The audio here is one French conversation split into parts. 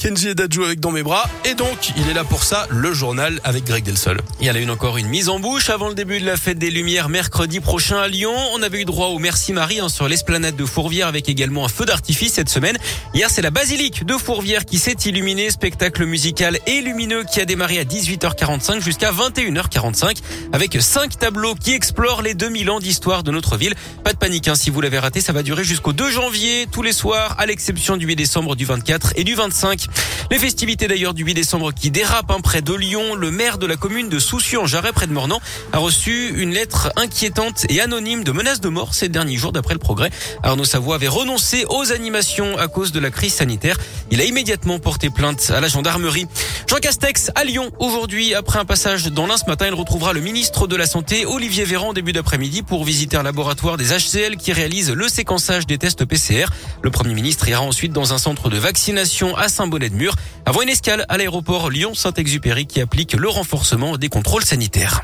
Kenji et Dadju avec Dans mes bras. Et donc, il est là pour ça, le journal avec Greg Delsol. Il y a eu encore une mise en bouche avant le début de la fête des Lumières mercredi prochain à Lyon. On avait eu droit au Merci Marie hein, sur l'esplanade de Fourvière avec également un feu d'artifice cette semaine. Hier, c'est la basilique de Fourvière qui s'est illuminée. Spectacle musical et lumineux qui a démarré à 18h45 jusqu'à 21h45 avec cinq tableaux qui explorent les 2000 ans d'histoire de notre ville. Pas de panique, hein, si vous l'avez raté, ça va durer jusqu'au 2 janvier, tous les soirs, à l'exception du 8 décembre, du 24 et du 25. Les festivités d'ailleurs du 8 décembre qui dérapent hein, près de Lyon. Le maire de la commune de Soucieux en Jarret près de Mornan a reçu une lettre inquiétante et anonyme de menaces de mort ces derniers jours d'après le progrès. Arnaud Savoie avait renoncé aux animations à cause de la crise sanitaire. Il a immédiatement porté plainte à la gendarmerie. Jean Castex à Lyon aujourd'hui après un passage dans l'un ce matin, il retrouvera le ministre de la Santé Olivier Véran début d'après-midi pour visiter un laboratoire des HCL qui réalise le séquençage des tests PCR. Le Premier ministre ira ensuite dans un centre de vaccination à Saint-Bonnet-de-Mur avant une escale à l'aéroport Lyon-Saint-Exupéry qui applique le renforcement des contrôles sanitaires.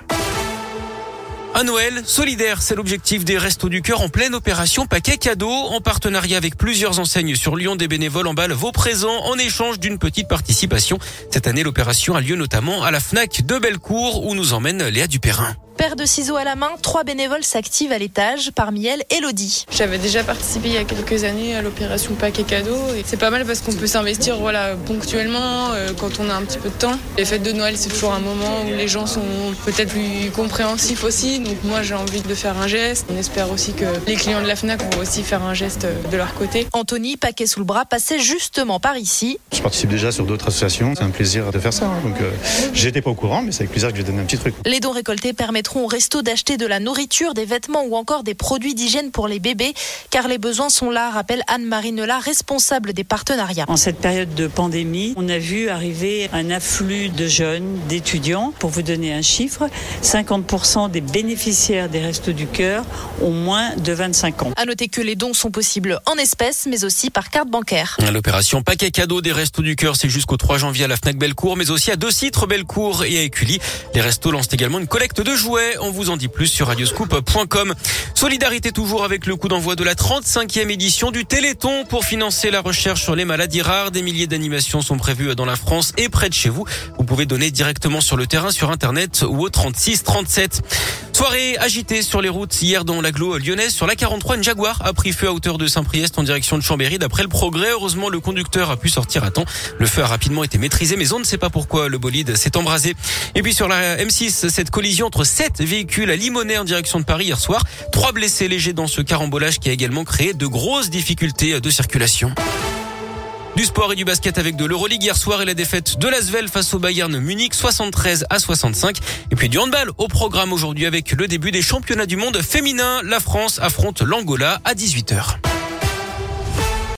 Un Noël solidaire, c'est l'objectif des Restos du Cœur en pleine opération paquet cadeau en partenariat avec plusieurs enseignes sur Lyon. Des bénévoles emballent vos présents en échange d'une petite participation. Cette année, l'opération a lieu notamment à la FNAC de Bellecour où nous emmène Léa Dupérin. Paire de ciseaux à la main, trois bénévoles s'activent à l'étage, parmi elles Elodie. J'avais déjà participé il y a quelques années à l'opération paquet cadeau et c'est pas mal parce qu'on peut s'investir voilà, ponctuellement euh, quand on a un petit peu de temps. Les fêtes de Noël, c'est toujours un moment où les gens sont peut-être plus compréhensifs aussi, donc moi j'ai envie de faire un geste. On espère aussi que les clients de la FNAC vont aussi faire un geste de leur côté. Anthony, paquet sous le bras, passait justement par ici. Je participe déjà sur d'autres associations, c'est un plaisir de faire ça. Hein. Donc euh, j'étais pas au courant, mais c'est avec plaisir que je vais donner un petit truc. Les dons récoltés permettront au resto d'acheter de la nourriture, des vêtements ou encore des produits d'hygiène pour les bébés, car les besoins sont là, rappelle Anne-Marie Nela, responsable des partenariats. En cette période de pandémie, on a vu arriver un afflux de jeunes, d'étudiants. Pour vous donner un chiffre, 50% des bénéficiaires des Restos du Cœur ont moins de 25 ans. À noter que les dons sont possibles en espèces, mais aussi par carte bancaire. L'opération paquet cadeau des Restos du Cœur, c'est jusqu'au 3 janvier à la Fnac Bellecour, mais aussi à deux citres Bellecour et à Écully. Les restos lancent également une collecte de jouets. On vous en dit plus sur radioscoop.com. Solidarité toujours avec le coup d'envoi de la 35e édition du Téléthon pour financer la recherche sur les maladies rares. Des milliers d'animations sont prévues dans la France et près de chez vous. Vous pouvez donner directement sur le terrain, sur Internet ou au 36 37. Soirée agitée sur les routes hier dans l'agglo lyonnaise. Sur la 43, une Jaguar a pris feu à hauteur de Saint-Priest en direction de Chambéry. D'après le progrès, heureusement, le conducteur a pu sortir à temps. Le feu a rapidement été maîtrisé, mais on ne sait pas pourquoi le bolide s'est embrasé. Et puis sur la M6, cette collision entre sept véhicules à Limonest en direction de Paris hier soir. Trois blessés légers dans ce carambolage qui a également créé de grosses difficultés de circulation. Du sport et du basket avec de l'Euroleague hier soir et la défaite de l'Asvel face au Bayern Munich 73 à 65. Et puis du handball au programme aujourd'hui avec le début des championnats du monde féminin. La France affronte l'Angola à 18h.